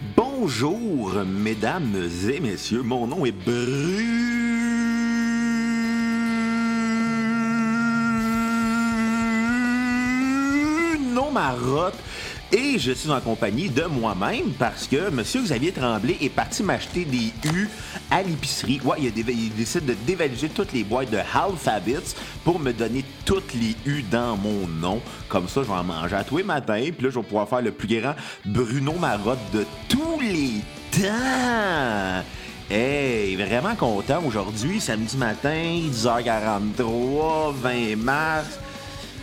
Bonjour, mesdames et messieurs, mon nom est Bruno Marotte et je suis en compagnie de moi-même parce que M. Xavier Tremblay est parti m'acheter des U à l'épicerie. Ouais, il, décide de dévaliser toutes les boîtes de Alphabets pour me donner toutes les U dans mon nom. Comme ça, je vais en manger à tous les matins. Puis là, je vais pouvoir faire le plus grand Bruno Marotte de tous les temps. Hey, vraiment content aujourd'hui, samedi matin, 10h43, 20 mars.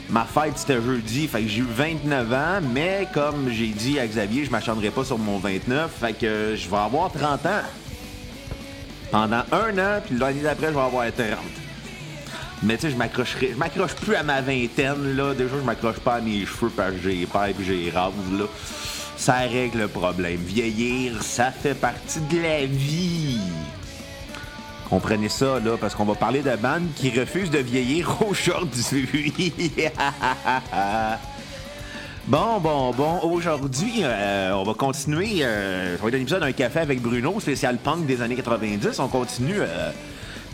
Ma fête, c'était jeudi, fait que j'ai eu 29 ans, mais comme j'ai dit à Xavier, je m'acharnerai pas sur mon 29, fait que je vais avoir 30 ans. Pendant un an, puis l'année d'après, je vais avoir 30. Mais tu sais, je m'accrocherai, je m'accroche plus à ma vingtaine, là. Déjà, je m'accroche pas à mes cheveux parce que j'ai peur et j'ai rase, là. Ça règle le problème. Vieillir, ça fait partie de la vie. Comprenez ça, là, parce qu'on va parler de bandes qui refusent de vieillir aujourd'hui. bon, bon, bon. Aujourd'hui, euh, on va continuer. euh, ça va être un épisode d'un café avec Bruno, spécial punk des années 90. On continue euh,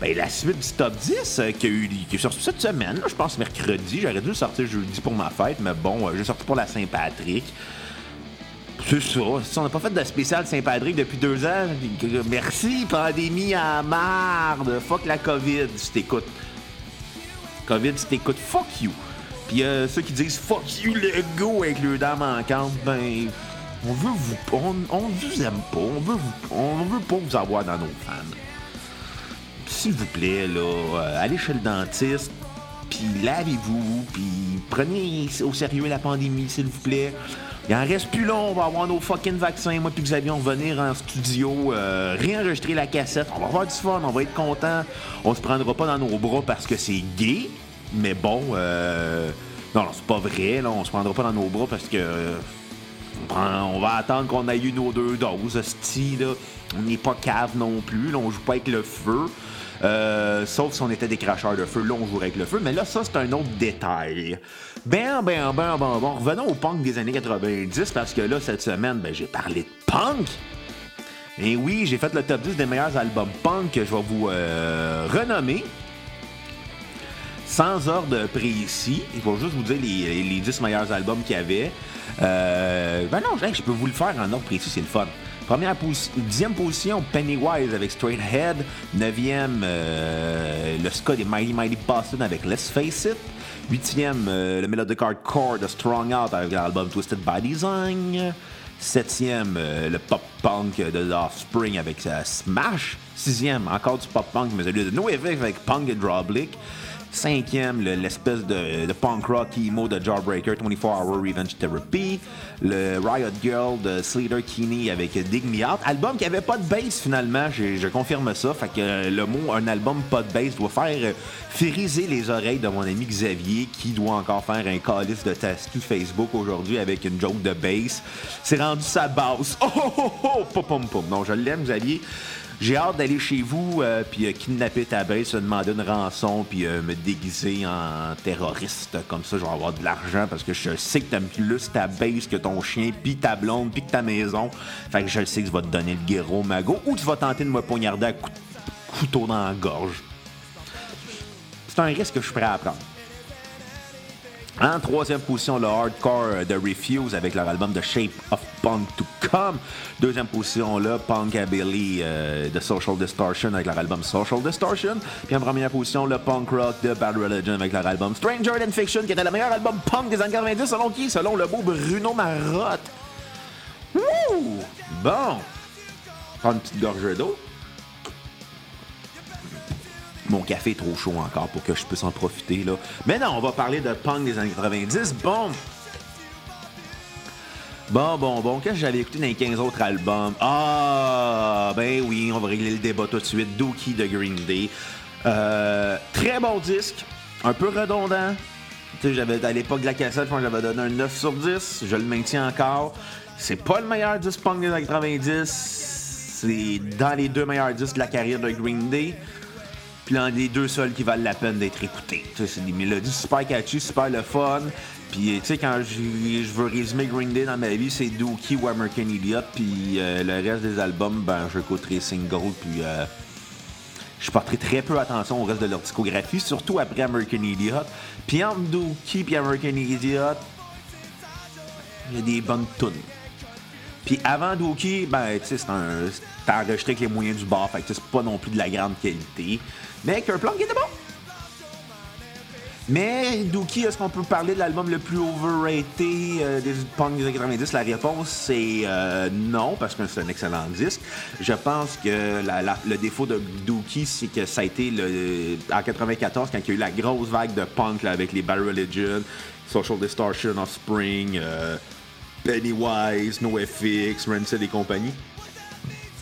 ben, la suite du top 10 euh, qui, a eu, qui est sorti cette semaine. je pense mercredi. J'aurais dû le sortir jeudi pour ma fête, mais bon, j'ai sorti pour la Saint-Patrick. C'est ça. Si on n'a pas fait de spécial Saint-Patrick depuis deux ans, merci, pandémie à marde. Fuck la COVID, si t'écoutes. COVID, si t'écoutes, fuck you. Puis euh, ceux qui disent fuck you, le go avec le dents manquantes, ben. On veut vous. On, on vous aime pas. On veut, vous, on veut pas vous avoir dans nos fans. S'il vous plaît, là, euh, allez chez le dentiste, puis lavez-vous, puis prenez au sérieux la pandémie, s'il vous plaît. Il en reste plus long, on va avoir nos fucking vaccins. Moi puis Xavier, on va venir en studio, euh, réenregistrer la cassette. On va avoir du fun, on va être content. On se prendra pas dans nos bras parce que c'est gay. Mais bon, euh, non, non, c'est pas vrai. Là, on se prendra pas dans nos bras parce que euh, on, va attendre qu'on ait eu nos deux doses, hostie, là. On n'est pas cave non plus. Là, on joue pas avec le feu. Euh, sauf si on était des cracheurs de feu, là on jouerait avec le feu. Mais là, ça, c'est un autre détail. Ben, ben, ben, ben, bon. Revenons au punk des années 90 parce que là, cette semaine, ben, j'ai parlé de punk. Et oui, j'ai fait le top 10 des meilleurs albums punk que je vais vous euh, renommer. Sans ordre précis, il faut juste vous dire les, les 10 meilleurs albums qu'il y avait. Euh, ben non, je peux vous le faire en ordre précis, c'est le fun. Première posi- dixième position, Pennywise avec Straight Head. Neuvième, euh, le ska des Mighty Mighty Boston avec Let's Face It. Huitième, euh, le Melodic Hardcore de Strong Out avec l'album Twisted by Design. Septième, euh, le pop-punk de The Offspring avec euh, Smash. Sixième, encore du pop-punk, mais celui de NoFX avec Punk et Drawblick. Cinquième, le- l'espèce de, punk rock emo de Jawbreaker, 24 Hour Revenge Therapy. Le Riot Girl de Slater Keeney avec Dig Me Out. Album qui avait pas de bass finalement, je, confirme ça. Fait que euh, le mot un album pas de bass doit faire euh, fériser les oreilles de mon ami Xavier qui doit encore faire un calice de tastu Facebook aujourd'hui avec une joke de bass. C'est rendu sa basse. Oh oh oh oh! Non, je l'aime Xavier. J'ai hâte d'aller chez vous, euh, puis euh, kidnapper ta base, se demander une rançon, puis euh, me déguiser en terroriste. Comme ça, je vais avoir de l'argent parce que je sais que t'aimes plus ta base que ton chien, puis ta blonde, puis ta maison. Fait que je sais que tu vas te donner le guéro mago ou tu vas tenter de me poignarder à couteau dans la gorge. C'est un risque que je suis prêt à prendre. En troisième position, le hardcore de Refuse avec leur album The Shape of Punk to Come. Deuxième position, le Punkabilly euh, de Social Distortion avec leur album Social Distortion. Puis en première position, le punk rock de Bad Religion avec leur album Stranger Than Fiction, qui était le meilleur album punk des années 90 selon qui? Selon le beau Bruno Marotte. Wouh! Bon. Prendre une petite gorgée d'eau. Mon café est trop chaud encore pour que je puisse en profiter. Là. Mais non, on va parler de punk des années 90. Bon. Bon, bon, bon. Qu'est-ce que j'avais écouté dans les 15 autres albums? Ah, ben oui, on va régler le débat tout de suite. Dookie de Green Day. Euh, très bon disque. Un peu redondant. Tu sais, j'avais, à l'époque de la cassette, je j'avais donné un 9 sur 10. Je le maintiens encore. C'est pas le meilleur disque punk des années 90. C'est dans les deux meilleurs disques de la carrière de Green Day. Puis l'un des deux seuls qui valent la peine d'être écoutés. C'est des mélodies super catchy, super le fun. Puis, tu sais, quand je veux résumer Green Day dans ma vie, c'est Dookie ou American Idiot. Puis euh, le reste des albums, ben, je écouterai single. Puis, euh, je porterai très peu attention au reste de leur discographie, surtout après American Idiot. Puis, entre Dookie et American Idiot, il y a des bonnes tunes. Puis avant Dookie, ben, tu sais, c'est enregistré avec les moyens du bord, fait que c'est pas non plus de la grande qualité. Mais Kerplunk était bon! Mais Dookie, est-ce qu'on peut parler de l'album le plus overrated euh, des punk des années 90? La réponse, c'est euh, non, parce que c'est un excellent disque. Je pense que la- le défaut de Dookie, c'est que ça a été le, en 94, quand il y a eu la grosse vague de punk là, avec les Bad Religion, Social Distortion, Offspring, euh, Pennywise, NoFX, Rancid et compagnie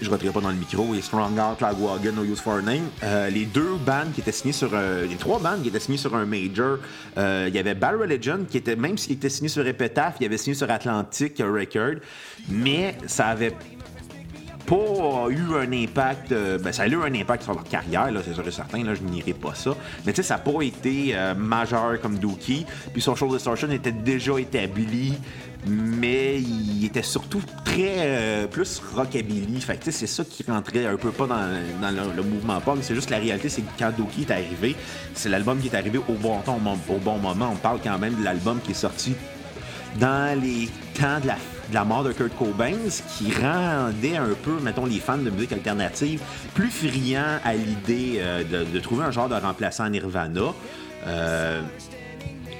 je ne rentrerai pas dans le micro, et Strong Heart, Lagwagon, No Use for a Name. Euh, les deux bandes qui étaient signées sur. euh, les trois bandes qui étaient signées sur un major. euh, Il y avait Bad Religion, qui était, même s'il était signé sur Epitaph, il avait signé sur Atlantic Record, mais ça avait pas eu un impact. euh, ben, ça a eu un impact sur leur carrière, c'est sûr et certain, là, je n'irai pas ça. Mais tu sais, ça n'a pas été euh, majeur comme Dookie. Puis Social Distortion était déjà établi, mais il était surtout très euh, plus rockabilly. Fait que tu sais, c'est ça qui rentrait un peu pas dans, le, mouvement punk. C'est juste la réalité, c'est que quand Dookie est arrivé, c'est l'album qui est arrivé au bon temps, au bon moment. On parle quand même de l'album qui est sorti dans les temps de la, la mort de Kurt Cobain, ce qui rendait un peu, mettons, les fans de musique alternative plus friands à l'idée euh, de, trouver un genre de remplaçant Nirvana. Euh,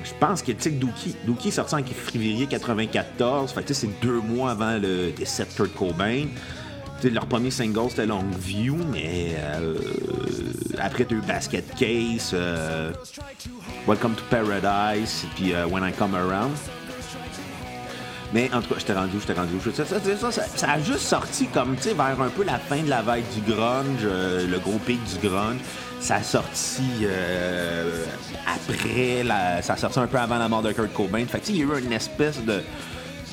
je pense que, tu sais, Dookie, Dookie est sorti en février 94, fait que, c'est deux mois avant le décès de Kurt Cobain. Tu sais, leur premier single, c'était Longview, mais euh, après, tu as eu Basket Case, Welcome to Paradise, puis When I Come Around. Mais en tout cas, j'étais rendu, j'étais rendu. Ça, a juste sorti comme, tu sais, vers un peu la fin de la vague du grunge, euh, le gros pic du grunge. Ça a sorti euh, après, la, ça a sorti un peu avant la mort de Kurt Cobain. Fait que, il y a eu une espèce de,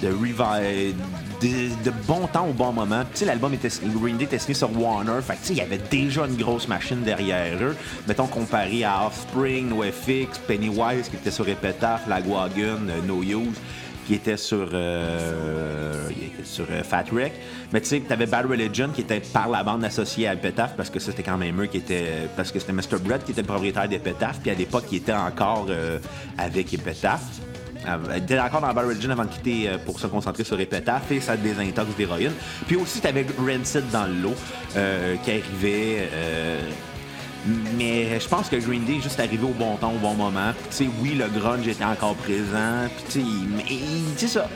de revive, de, bon temps au bon moment. Tu sais, l'album était, Green Day était signé sur Warner. Fait tu sais, il y avait déjà une grosse machine derrière eux. Mettons, comparé à Offspring, NoFX, Pennywise, qui était sur Epitaph, Lagwagon, euh, No Use qui était sur, euh, sur euh, Fat Wreck. Mais tu sais, tu avais Bad Religion qui était par la bande associée à Epitaph parce que c'était quand même eux qui étaient. Parce que c'était Mr. Brett qui était le propriétaire d'Epitaph. Puis à l'époque, il était encore euh, avec Epitaph. Il était encore dans Bad Religion avant de quitter pour se concentrer sur Epitaph et sa désintox d'héroïne. Puis aussi, tu avais Rancid dans le lot qui arrivait. Mais je pense que Green Day est juste arrivé au bon temps, au bon moment. Tu sais, oui, le grunge était encore présent. Puis, tu sais, ça.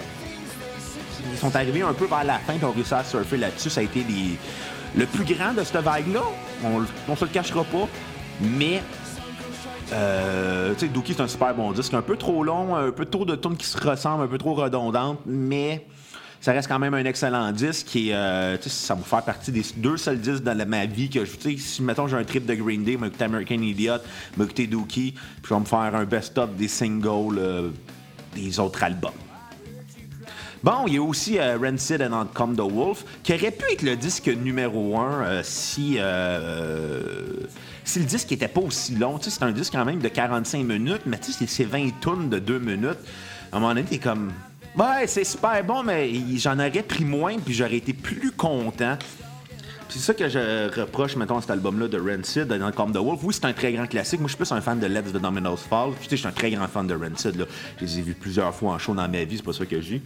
Ils sont arrivés un peu vers la fin, puis ont réussi à surfer là-dessus. Ça a été les- le plus grand de cette vague-là. On, on se le cachera pas. Mais euh, tu sais, Dookie, c'est un super bon disque. Un peu trop long, un peu trop de tunes qui se ressemblent, un peu trop redondantes, mais ça reste quand même un excellent disque. Et euh, ça va faire partie des deux seuls disques dans ma vie que je. Si mettons j'ai un trip de Green Day, je vais écouter American Idiot, je vais écouter Dookie, puis je vais me faire un best-of des singles euh, des autres albums. Bon, il y a aussi euh, Rancid and Out Come the Wolf, qui aurait pu être le disque numéro un si, euh, si le disque n'était pas aussi long. Tu sais, c'est un disque quand même de 45 minutes, mais tu sais, c'est 20 tonnes de 2 minutes. À un moment donné, t'es comme... Ouais, c'est super bon, mais j'en aurais pris moins, puis j'aurais été plus content. C'est ça que je reproche, mettons, à cet album-là de Rancid, dans Come the Wolf. Oui, c'est un très grand classique. Moi, je suis plus un fan de Let's the Domino's Fall. Tu sais, je suis un très grand fan de Rancid. Là. Je les ai vus plusieurs fois en show dans ma vie, c'est pas ça que j'ai.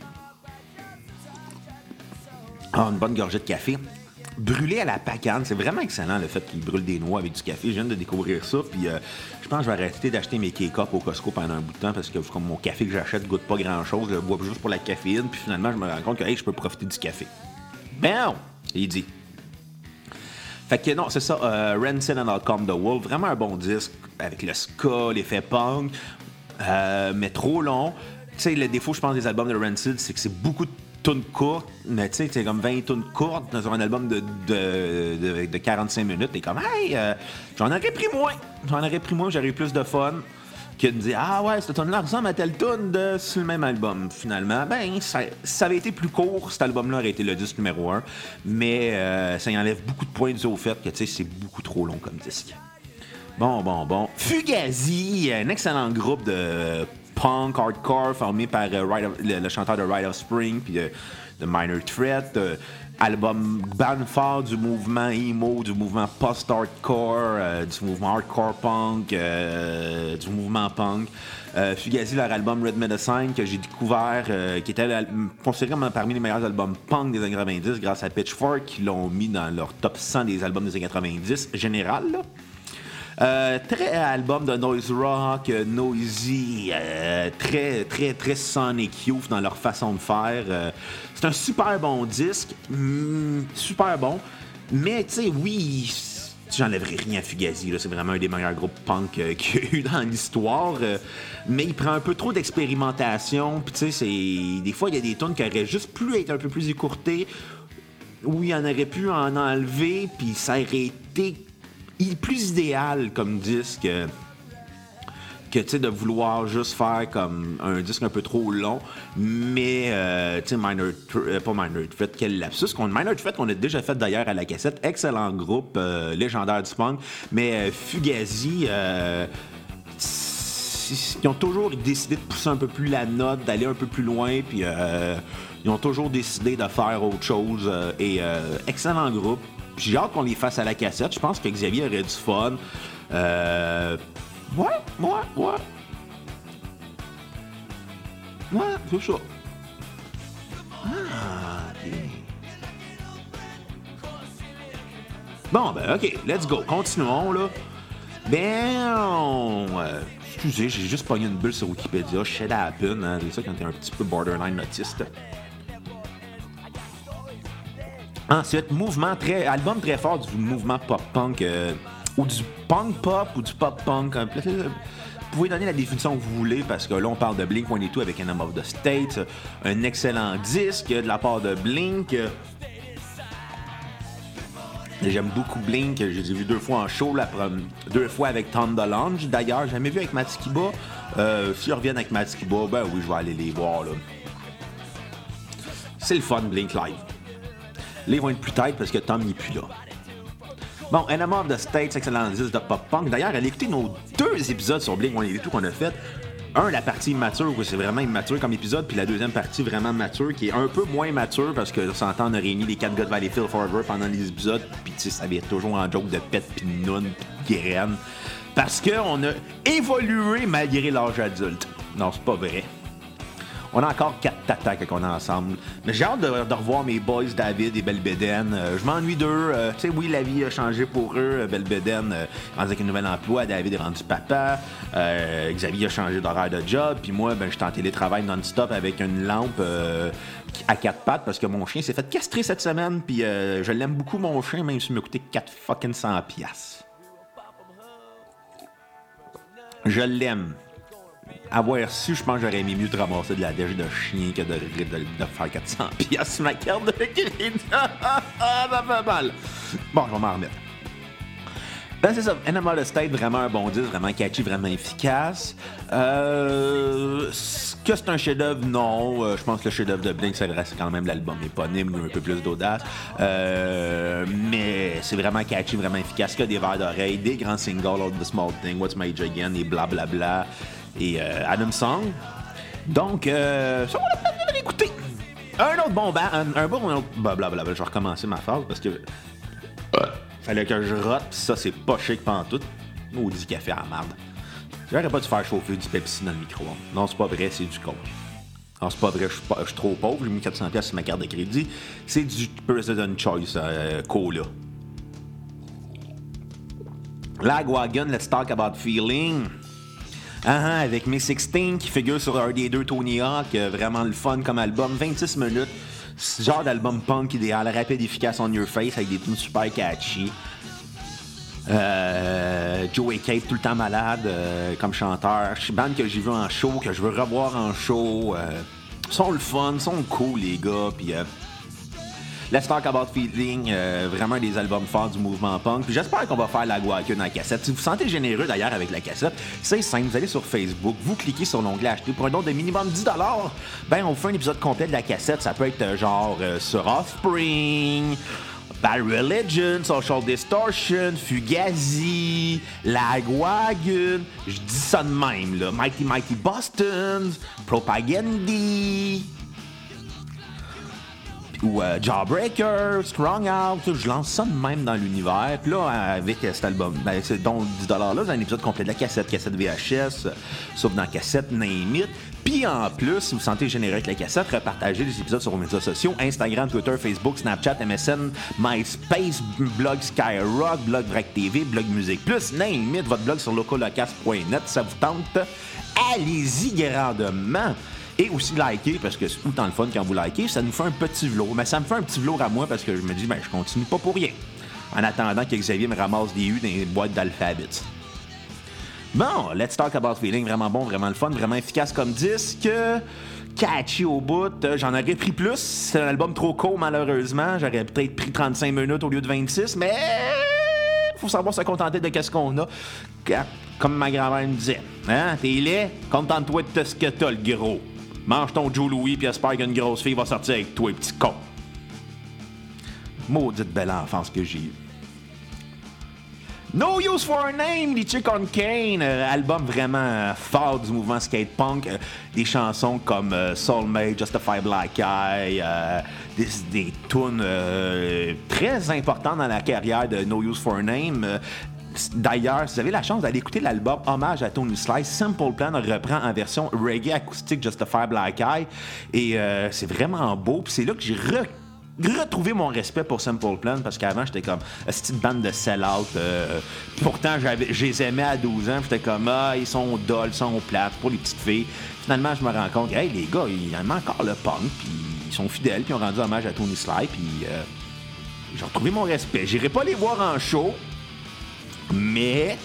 Ah, une bonne gorgée de café. Brûlé à la pacane, c'est vraiment excellent le fait qu'il brûle des noix avec du café. Je viens de découvrir ça, puis euh, je pense que je vais arrêter d'acheter mes K-Cup au Costco pendant un bout de temps parce que comme mon café que j'achète goûte pas grand-chose, je bois juste pour la caféine, puis finalement je me rends compte que hey, je peux profiter du café. Ben, il dit. Fait que non, c'est ça, euh, Rancid and Outcome the Wolf, vraiment un bon disque avec le ska, l'effet punk, euh, mais trop long. Tu sais, le défaut, je pense, des albums de Rancid, c'est que c'est beaucoup de tunes courtes, mais tu sais, c'est comme 20 tunes courtes dans un album de, de, de, de 45 minutes. T'es comme, hey, euh, j'en aurais pris moins. J'en aurais pris moins, j'aurais eu plus de fun que de dire Ah ouais, cette tune-là ressemble à telle tune de sur le même album. Finalement, ben, ça, ça avait été plus court, cet album-là aurait été le disque numéro un, mais euh, ça y enlève beaucoup de points dû au fait que tu sais, c'est beaucoup trop long comme disque. Bon, bon, bon. Fugazi, un excellent groupe de punk, hardcore, formé par le, chanteur de Rite of Spring, puis de Minor Threat album ban fort du mouvement emo, du mouvement post-hardcore, euh, du mouvement hardcore punk, euh, du mouvement punk. Euh, Fugazi, leur album Red Medicine que j'ai découvert, qui était considéré parmi les meilleurs albums punk des années 90 grâce à Pitchfork, qui l'ont mis dans leur top 100 des albums des années 90 général. Euh, très album de noise rock, euh, noisy, euh, très, très, très Sonic Youth dans leur façon de faire. c'est un super bon disque, hmm, super bon. Mais, tu sais, oui, j'enlèverai rien à Fugazi. C'est vraiment un des meilleurs groupes punk qu'il y a eu dans l'histoire. mais il prend un peu trop d'expérimentation. Puis, tu sais, des fois, il y a des tunes qui auraient juste pu être un peu plus écourtées. Où il en aurait pu en enlever, puis ça aurait été plus idéal comme disque que tu de vouloir juste faire comme un disque un peu trop long, mais euh, tu sais, Minor, euh, pas Minor Threat, quel lapsus. Minor Threat qu'on a déjà fait d'ailleurs à la cassette, excellent groupe, euh, légendaire du punk, mais Fugazi, ils ont toujours décidé de pousser un peu plus la note, d'aller un peu plus loin, puis ils ont toujours décidé de faire autre chose, et excellent groupe. J'ai hâte qu'on les fasse à la cassette. Je pense que Xavier aurait du fun. Euh... Ouais, ouais, ouais. Ouais, c'est ça. Ah. Bon, ben, ok, let's go. Continuons, là. Ben, excusez, j'ai juste pogné une bulle sur Wikipédia. Shit happen, hein. C'est ça quand t'es un petit peu borderline autiste. Ensuite, mouvement très, album très fort du mouvement pop-punk, euh, ou du punk-pop, ou du pop-punk. Vous pouvez donner la définition que vous voulez, parce que là, on parle de Blink One et tout avec Enema of the States, un excellent disque de la part de Blink. J'aime beaucoup Blink, je les ai vus deux fois en show, deux fois avec Tom DeLonge. D'ailleurs, jamais vu avec Matt Skiba. Euh, S'ils reviennent avec Matt Skiba, ben oui, je vais aller les voir. C'est le fun, Blink Live. Ils vont être plus tête parce que Tom n'est plus là. Bon, Enema of the States, excellent disque de pop-punk. D'ailleurs, allez écouter nos deux épisodes sur Blink One tout qu'on a fait. Un, la partie immature, où c'est vraiment immature comme épisode, puis la deuxième partie vraiment mature, qui est un peu moins mature parce que s'entend, on a réuni les quatre gars de Valleyfield Forever pendant les épisodes, puis tu sais, ça avait toujours en joke de pète, puis de puis graine. Parce qu'on a évolué malgré l'âge adulte. Non, c'est pas vrai. On a encore quatre tatas qu'on a ensemble. Mais j'ai hâte de, revoir mes boys David et Belbeden. Euh, je m'ennuie d'eux. Euh, tu sais, oui, la vie a changé pour eux. Euh, Belbeden, avec un nouvel emploi. David est rendu papa. Xavier a changé d'horaire de job. Puis moi, ben, j'étais en télétravail non-stop avec une lampe à quatre pattes parce que mon chien s'est fait castrer cette semaine. Puis je l'aime beaucoup, mon chien, même s'il m'a coûté 4 fucking 100 piastres. Je l'aime avoir su, je pense que j'aurais aimé mieux de ramasser de la dèche de chien que de, faire 400 pièces ma carte de crédit. ça fait mal. Bon, je vais m'en remettre. Ben, c'est ça. Animal State, vraiment un bon disque, vraiment catchy, vraiment efficace. Euh, que c'est un chef-d'œuvre, non. Euh, je pense que le chef-d'œuvre de Blink, ça reste quand même l'album éponyme, un peu plus d'audace. Euh, mais c'est vraiment catchy, vraiment efficace. Que des verres d'oreille, des grands singles, All the Small Thing, What's My Again, et blablabla. Bla, bla et euh, Adam Song. Donc, euh, ça va la peine écouter. Un autre bon band, un, bon autre. Blablabla, je vais recommencer ma phrase parce que. Fallait que je rote, pis ça, c'est pas chic pantoute. Maudit café à la merde. J'aurais pas dû faire chauffer du Pepsi dans le micro. Non, c'est pas vrai, c'est du coke. Non, c'est pas vrai, je suis trop pauvre, j'ai mis 400$ sur ma carte de crédit. C'est du President Choice euh, Cola. Lagwagon, let's talk about feeling. Ah, ah, avec Miss 16 qui figure sur un des deux Tony Hawk, euh, vraiment le fun comme album, 26 minutes. Ce genre d'album punk idéal, rapide, efficace on your face avec des tunes super catchy. Euh, Joey Cape tout le temps malade euh, comme chanteur. Band que j'ai vu en show, que je veux revoir en show. Euh, sont le fun, sont cool les gars. Puis Let's Talk About Feeling, euh, vraiment des albums forts du mouvement punk. J'espère qu'on va faire la guacune la cassette. Si vous vous sentez généreux d'ailleurs avec la cassette, c'est simple, vous allez sur Facebook, vous cliquez sur l'onglet acheter pour un don de minimum 10 ben on fait un épisode complet de la cassette. Ça peut être euh, genre euh, sur Offspring, Bad Religion, Social Distortion, Fugazi, Lagwagon, je dis ça de même, là. Mighty Mighty Boston, Propagandy, euh, Jawbreaker, Strong Out, je lance ça de même dans l'univers. Puis là, avec cet album, ben, c'est donc 10$-là, j'ai un épisode complet de la cassette, cassette VHS, sauf dans cassette, name it. Puis en plus, si vous sentez généreux avec la cassette, repartagez les épisodes sur vos médias sociaux Instagram, Twitter, Facebook, Snapchat, MSN, MySpace, blog Skyrock, blog Vrac TV, blog Musique Plus, name it, votre blog sur localocast.net, ça vous tente. Allez-y grandement. Et aussi liker, parce que c'est tout le temps le fun quand vous likez, ça nous fait un petit vlog. Mais ça me fait un petit vlog à moi parce que je me dis, ben, je continue pas pour rien. En attendant que Xavier me ramasse des U dans les boîtes d'alphabet. Bon, Let's Talk About Feeling, vraiment bon, vraiment le fun, vraiment efficace comme disque. Catchy au bout, j'en aurais pris plus. C'est un album trop court, malheureusement. J'aurais peut-être pris 35 minutes au lieu de 26, mais faut savoir se contenter de ce qu'on a. Comme ma grand-mère me disait, hein, t'es laid, contente-toi de ce que t'as, le gros. Mange ton Joe Louis, puis espère qu'une grosse fille va sortir avec toi, petit con. Maudite belle enfance que j'ai eue. No Use for a Name, les Chick on Kane, euh, album vraiment fort du mouvement skate punk. Euh, des chansons comme euh, Soulmate, Justify Black Eye, des, des tunes très importantes dans la carrière de No Use for a Name. D'ailleurs, si vous avez la chance d'aller écouter l'album Hommage à Tony Slice, Simple Plan reprend en version reggae acoustique Justify Black Eye. Et euh, c'est vraiment beau. Puis c'est là que j'ai retrouvé mon respect pour Simple Plan parce qu'avant j'étais comme une petite bande de sell-out. Euh, pourtant, je les aimais à 12 ans. J'étais comme ah, ils sont dolls, ils sont plates pour les petites filles. Finalement, je me rends compte, hey, les gars, ils aiment encore le punk, puis ils sont fidèles, puis ils ont rendu hommage à Tony Slice, puis euh, j'ai retrouvé mon respect. J'irai pas les voir en show, mais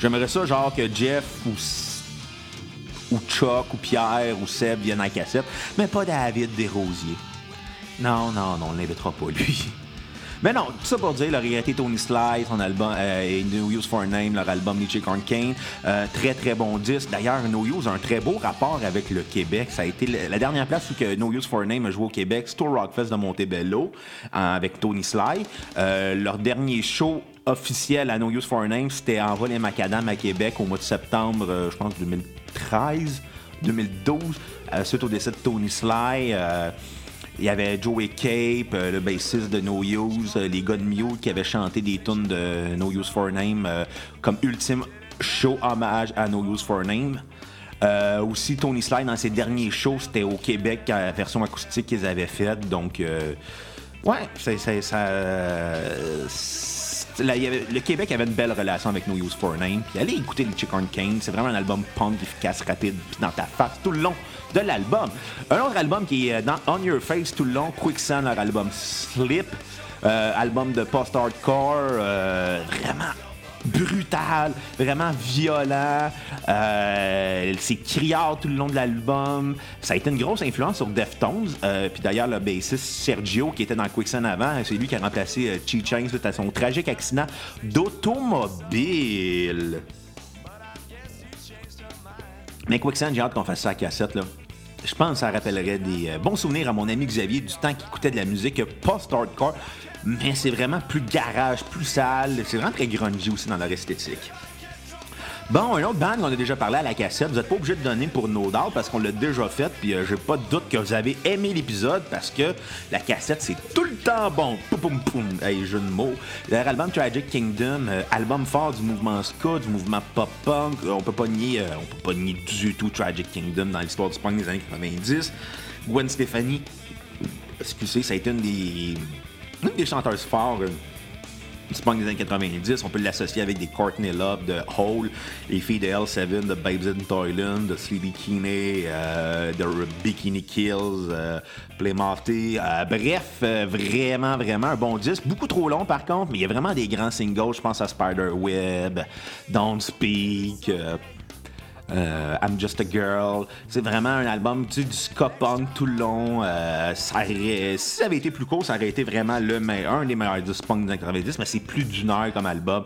j'aimerais ça genre que Jeff ou, ou Chuck ou Pierre ou Seb viennent à cassette, mais pas David Desrosiers. Non, non, non, on l'invitera pas lui. Mais non, tout ça pour dire, il a regretté Tony Slice, son album euh, No Use for a Name, leur album Nietzsche Corn Kane. Euh, très très bon disque. D'ailleurs, No Use a un très beau rapport avec le Québec. Ça a été la dernière place où que No Use for a Name a joué au Québec, c'est au Rockfest de Montebello euh, avec Tony Sly. leur dernier show officiel à No Use for a Name, c'était en vol macadam à Québec au mois de septembre, je pense 2013, 2012, suite au décès de Tony Sly. Il y avait Joey Cape, euh, le bassiste de No Use, euh, les gars de Mute qui avaient chanté des tunes de No Use for Name euh, comme ultime show hommage à No Use for Name. aussi, Tony Slide, dans ses derniers shows, c'était au Québec, la version acoustique qu'ils avaient faite. Donc, ouais, ça. Le Québec avait une belle relation avec No Use for Name. Puis allez écouter le Chicken Cane, c'est vraiment un album punk efficace, rapide, puis dans ta face tout le long de l'album. Un autre album qui est dans On Your Face tout le long, Quicksand, leur album Slip, euh, album de post-hardcore, euh, vraiment brutal, vraiment violent. Euh, c'est criard tout le long de l'album. Ça a été une grosse influence sur Deftones. puis d'ailleurs, le bassiste Sergio, qui était dans Quicksand avant, c'est lui qui a remplacé Chi Chang suite à son tragique accident d'automobile. Mais Quicksand, j'ai hâte qu'on fasse ça à cassette, là. Je pense que ça rappellerait des euh, bons souvenirs à mon ami Xavier du temps qu'il écoutait de la musique post-hardcore, mais c'est vraiment plus garage, plus sale, c'est vraiment très grungy aussi dans leur esthétique. Bon, un autre band qu'on a déjà parlé à la cassette, vous n'êtes pas obligé de donner pour No Doubt parce qu'on l'a déjà fait, puis euh, j'ai pas de doute que vous avez aimé l'épisode parce que la cassette c'est tout le temps bon. Poum poum hey, jeu de mots. Leur album Tragic Kingdom, euh, album fort du mouvement ska, du mouvement pop punk. On peut pas nier, on peut pas nier du tout Tragic Kingdom dans l'histoire du punk des années 90. Gwen Stefani, excusez, ça a été une des, une des chanteuses forts du punk des années 90. On peut l'associer avec des Courtney Love de Hole, les filles de L7, de Babes in Toyland, de Sleepy Kinney, euh, de Bikini Kills, euh, Play euh, bref, vraiment, vraiment un bon disque. Beaucoup trop long par contre, mais il y a vraiment des grands singles. Je pense à Spider-Web, Don't Speak. Euh, I'm Just a Girl. C'est vraiment un album du ska punk tout le long. Euh, ça si ça avait été plus court, ça aurait été vraiment le un des meilleurs disques punk des 90, mais c'est plus d'une heure comme album.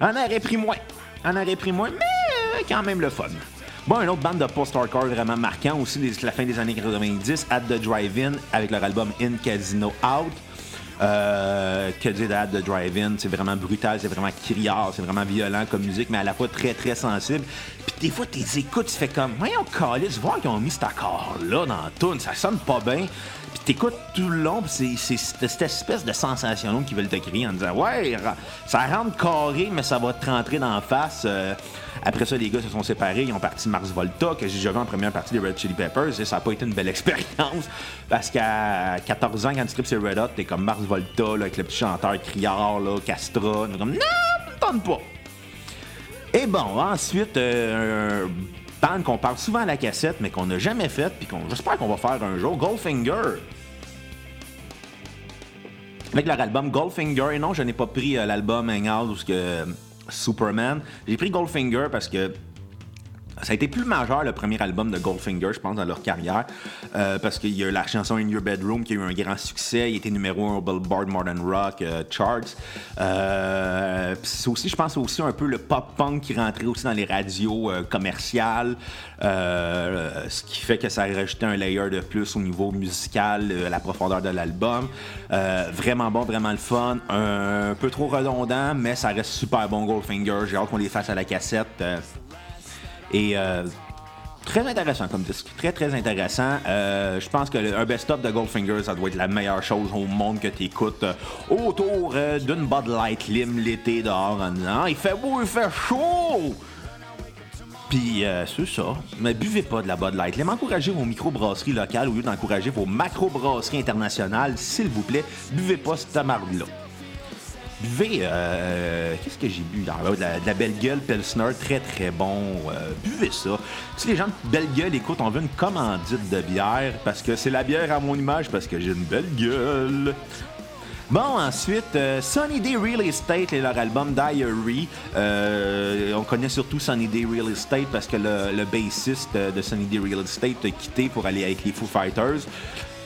On aurait pris moins. On aurait pris moins, mais quand même le fun. Bon, une autre bande de post-hardcore vraiment marquant aussi, la fin des années 90, At the Drive-In, avec leur album In Casino Out. Euh, que dire de Drive-In, c'est vraiment brutal, c'est vraiment criard, c'est vraiment violent comme musique, mais à la fois très très sensible. Puis des fois, tes écoutes, tu fais comme, voyons, Calis, voir qu'ils ont mis cet accord-là dans la tune, ça sonne pas bien. T'écoutes tout le long, c'est cette espèce de sensation qui veulent te crier en disant Ouais, ça rentre carré, mais ça va te rentrer dans la face. Euh, après ça, les gars se sont séparés, ils ont parti Mars Volta, que j'ai joué en première partie des Red Chili Peppers, et ça n'a pas été une belle expérience. Parce qu'à 14 ans, quand tu tripes sur Red Hot, t'es comme Mars Volta, avec le petit chanteur criard, là, Castra. comme Non, ne pas. Et bon, ensuite, euh, qu'on parle souvent à la cassette, mais qu'on n'a jamais fait, puis qu'on j'espère qu'on va faire un jour, Goldfinger. Avec leur album Goldfinger, et non, je n'ai pas pris euh, l'album Hangout ou ce que euh, Superman. J'ai pris Goldfinger parce que ça a été plus majeur le premier album de Goldfinger, je pense, dans leur carrière, euh, parce qu'il y a la chanson In Your Bedroom qui a eu un grand succès, il était numéro 1 au Billboard Modern Rock euh, Charts. Euh, c'est aussi, je pense, aussi un peu le pop-punk qui rentrait aussi dans les radios commerciales, ce qui fait que ça a rajouté un layer de plus au niveau musical, la profondeur de l'album. vraiment bon, vraiment le fun, un, peu trop redondant, mais ça reste super bon Goldfinger. J'ai hâte qu'on les fasse à la cassette. Et euh, très intéressant comme disque. Très, très intéressant. Euh, je pense que un best-of de Goldfinger, ça doit être la meilleure chose au monde que tu écoutes euh, autour d'une Bud Light Lim l'été dehors en disant Il fait beau, il fait chaud! Puis c'est ça. Mais buvez pas de la Bud Light Lim. Encouragez vos micro-brasseries locales au lieu d'encourager vos macro-brasseries internationales. S'il vous plaît, buvez pas cette marde-là. Buvez, euh, qu'est-ce que j'ai bu? De la, la belle gueule Pilsner, très très bon. Euh, buvez ça. Si les gens de belle gueule écoutent, on veut une commandite de bière parce que c'est la bière à mon image parce que j'ai une belle gueule. Bon, ensuite, euh, Sunny Day Real Estate et leur album Diary. on connaît surtout Sunny Day Real Estate parce que le, le bassiste de Sunny Day Real Estate a quitté pour aller avec les Foo Fighters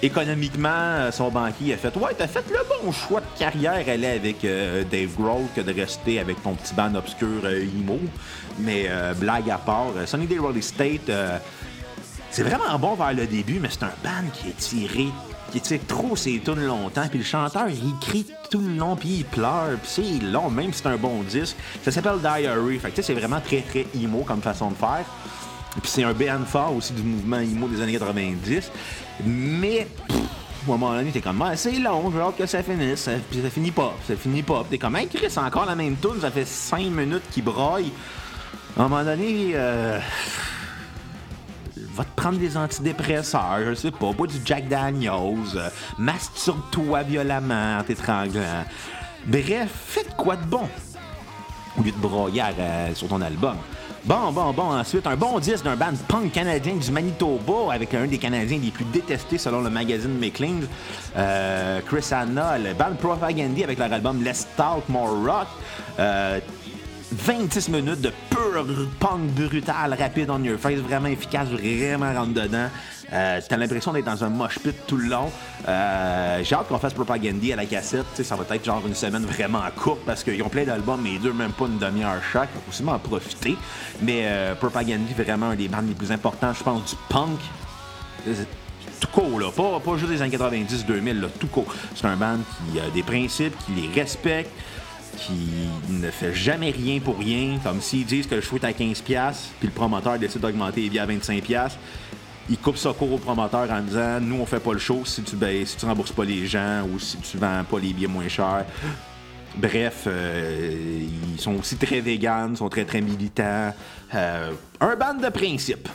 économiquement, euh, son banquier a fait Ouais, t'as fait le bon choix de carrière, est avec euh, Dave Grohl que de rester avec ton petit band obscur euh, Imo. Mais blague à part, Sunny Day Real State, c'est vraiment bon vers le début, mais c'est un band qui est tiré qui tire trop ses tunes longtemps, puis le chanteur, il crie tout le long, puis il pleure, puis c'est long, même si c'est un bon disque. Ça s'appelle Diary, fait que c'est vraiment très, très emo comme façon de faire. Puis c'est un band fort aussi du mouvement emo des années 90. Mais, à un moment donné, t'es comme, ah, c'est long, j'ai hâte que ça finisse. Puis ça finit pas, ça finit pas. Puis t'es comme, hey Chris, encore la même tune, ça fait 5 minutes qu'il broille. À un moment donné, euh, va te prendre des antidépresseurs, je sais pas, bois du Jack Daniels, euh, masturbe-toi violemment en t'étranglant. Bref, faites quoi de bon au lieu de broyer euh, sur ton album. Bon, bon, bon. Ensuite, un bon disque d'un band punk canadien du Manitoba avec un des Canadiens les plus détestés selon le magazine McLean, euh, Chris Anna, le band Propagandy avec leur album Let's Talk More Rock. 26 euh, minutes de punk brutal, rapide on your face, vraiment efficace, vraiment rentre dedans. Euh, T'as l'impression d'être dans un mosh pit tout le long. Euh, J'ai hâte qu'on fasse Propagandy à la cassette. ça va être genre une semaine vraiment courte parce qu'ils ont plein d'albums, mais ils durent même pas une demi-heure chaque. Il faut aussi en profiter. Mais euh, Propagandy, vraiment un des bandes les plus importants, je pense, du punk. Tout court, là. Pas, pas juste des années 90-2000, là. Tout court. C'est un band qui a des principes, qui les respecte qui ne fait jamais rien pour rien, comme s'ils disent que le show est à 15$, puis le promoteur décide d'augmenter les billets à 25$, il coupe ça court au promoteur en disant Nous, on fait pas le show si tu, ben, si tu rembourses pas les gens ou si tu vends pas les billets moins chers. Bref, euh, ils sont aussi très véganes, sont très très militants. Euh, un band de principe.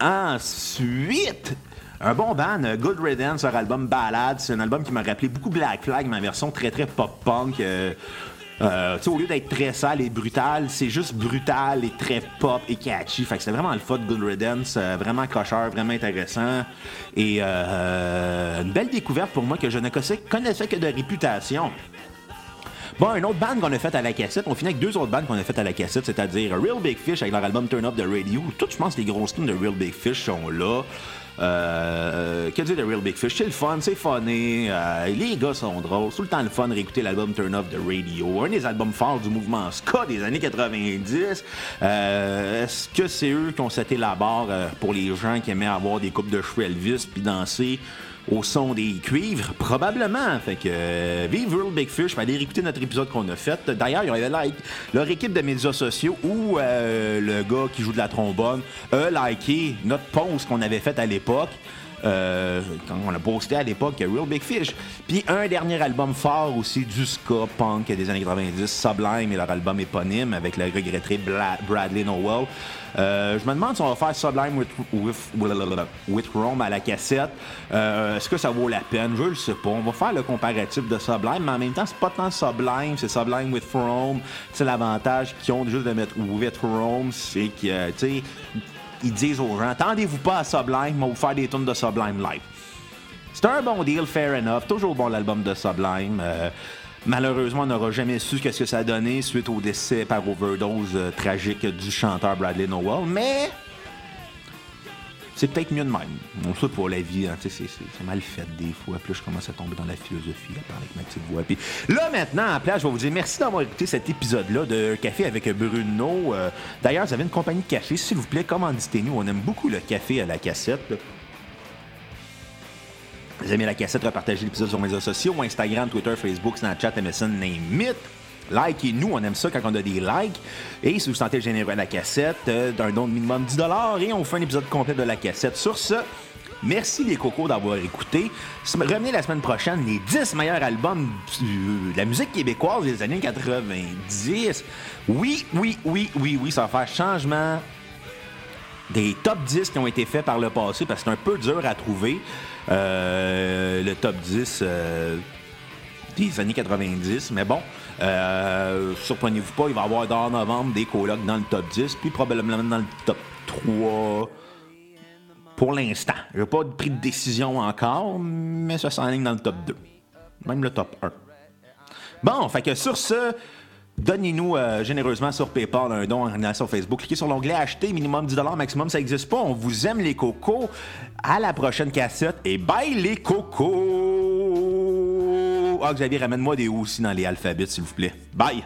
Ensuite, un bon band, Good Riddance, leur album Ballad. C'est un album qui m'a rappelé beaucoup Black Flag, ma version très très pop-punk. Euh, euh, au lieu d'être très sale et brutal, c'est juste brutal et très pop et catchy. Fait que c'est vraiment le fun Good Riddance, euh, vraiment cocheur, vraiment intéressant. Et euh, une belle découverte pour moi que je ne connaissais que de réputation. Bon, un autre band qu'on a fait à la cassette, on finit avec deux autres bandes qu'on a fait à la cassette, c'est-à-dire Real Big Fish avec leur album Turn Up the Radio. Toutes, je pense, les grosses tunes de Real Big Fish sont là. Euh, que dire de Real Big Fish? C'est le fun, c'est funny. Euh, les gars sont drôles. tout le temps le fun de réécouter l'album Turn Off the Radio. Un des albums forts du mouvement ska des années 90. Euh, est-ce que c'est eux qui ont seté la barre pour les gens qui aimaient avoir des coupes de cheveux Elvis puis danser? Au son des cuivres? Probablement. Fait que euh, vive Real Big Fish, allez écouter notre épisode qu'on a fait. D'ailleurs, ils ont like, leur équipe de médias sociaux où euh, le gars qui joue de la trombone a liké notre post qu'on avait fait à l'époque. Euh, quand on a posté à l'époque Real Big Fish. Puis un dernier album fort aussi du ska punk des années 90, Sublime et leur album éponyme avec le regretté Bradley Nowell. Euh, je me demande si on va faire Sublime with, with, Rome à la cassette. Euh, est-ce que ça vaut la peine? Je le sais pas. On va faire le comparatif de Sublime, mais en même temps, c'est pas tant Sublime, c'est Sublime with Rome. C'est l'avantage qu'ils ont juste de mettre with Rome, c'est que, tu sais, ils disent aux gens attendez-vous pas à Sublime, on va vous faire des tunes de Sublime live. C'est un bon deal, fair enough. Toujours bon l'album de Sublime. Euh, malheureusement, on n'aura jamais su ce que ça a donné suite au décès par overdose euh, tragique du chanteur Bradley Nowell. Mais c'est peut-être mieux de même. On sait pour la vie, hein, c'est, mal fait des fois. Puis je commence à tomber dans la philosophie, à parler avec ma petite voix. Puis là, maintenant, en place, je vais vous dire merci d'avoir écouté cet épisode-là de Café avec Bruno. Euh, d'ailleurs, vous avez une compagnie de café, s'il vous plaît, commanditez-nous. On aime beaucoup le café à la cassette. Vous aimez la cassette, repartagez l'épisode sur mes réseaux sociaux, Instagram, Twitter, Facebook, Snapchat, MSN, name. Likez-nous, on aime ça quand on a des likes. Et si vous sentez généreux à la cassette, euh, d'un don de minimum 10 et on fait un épisode complet de la cassette. Sur ce, Merci les cocos d'avoir écouté. Revenez la semaine prochaine, les 10 meilleurs albums de la musique québécoise des années 90. Oui, oui, oui, oui, oui, ça va faire changement des top 10 qui ont été faits par le passé parce que c'est un peu dur à trouver. Euh, le top 10 euh, des années 90, mais bon, euh, surprenez-vous pas, il va y avoir dans novembre des colocs dans le top 10, puis probablement dans le top 3 pour l'instant. Je n'ai pas pris de décision encore, mais ça s'enligne dans le top 2. Même le top 1. Bon, fait que sur ce, Donnez-nous euh, généreusement sur PayPal un don en sur Facebook. Cliquez sur l'onglet Acheter, minimum 10 maximum, ça n'existe pas. On vous aime les cocos. À la prochaine cassette et bye les cocos! Ah, Xavier, ramène-moi des aussi dans les alphabets, s'il vous plaît. Bye!